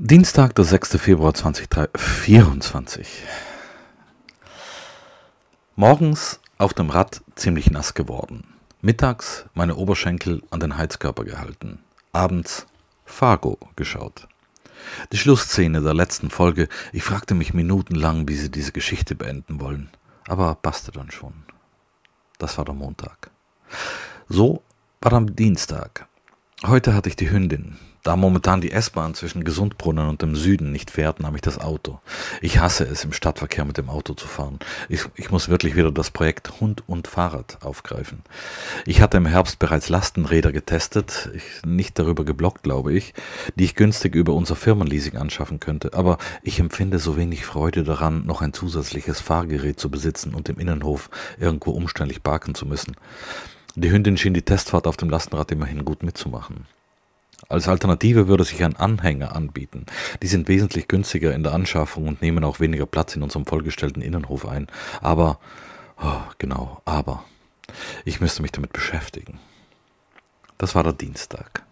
Dienstag, der 6. Februar 2024. Morgens auf dem Rad ziemlich nass geworden. Mittags meine Oberschenkel an den Heizkörper gehalten. Abends Fargo geschaut. Die Schlussszene der letzten Folge, ich fragte mich minutenlang, wie sie diese Geschichte beenden wollen. Aber passte dann schon. Das war der Montag. So war am Dienstag. Heute hatte ich die Hündin, da momentan die S-Bahn zwischen Gesundbrunnen und dem Süden nicht fährt, nahm ich das Auto. Ich hasse es, im Stadtverkehr mit dem Auto zu fahren. Ich, ich, muss wirklich wieder das Projekt Hund und Fahrrad aufgreifen. Ich hatte im Herbst bereits Lastenräder getestet, ich, nicht darüber geblockt, glaube ich, die ich günstig über unser Firmenleasing anschaffen könnte. Aber ich empfinde so wenig Freude daran, noch ein zusätzliches Fahrgerät zu besitzen und im Innenhof irgendwo umständlich parken zu müssen. Die Hündin schien die Testfahrt auf dem Lastenrad immerhin gut mitzumachen. Als Alternative würde sich ein Anhänger anbieten. Die sind wesentlich günstiger in der Anschaffung und nehmen auch weniger Platz in unserem vollgestellten Innenhof ein. Aber, oh, genau, aber, ich müsste mich damit beschäftigen. Das war der Dienstag.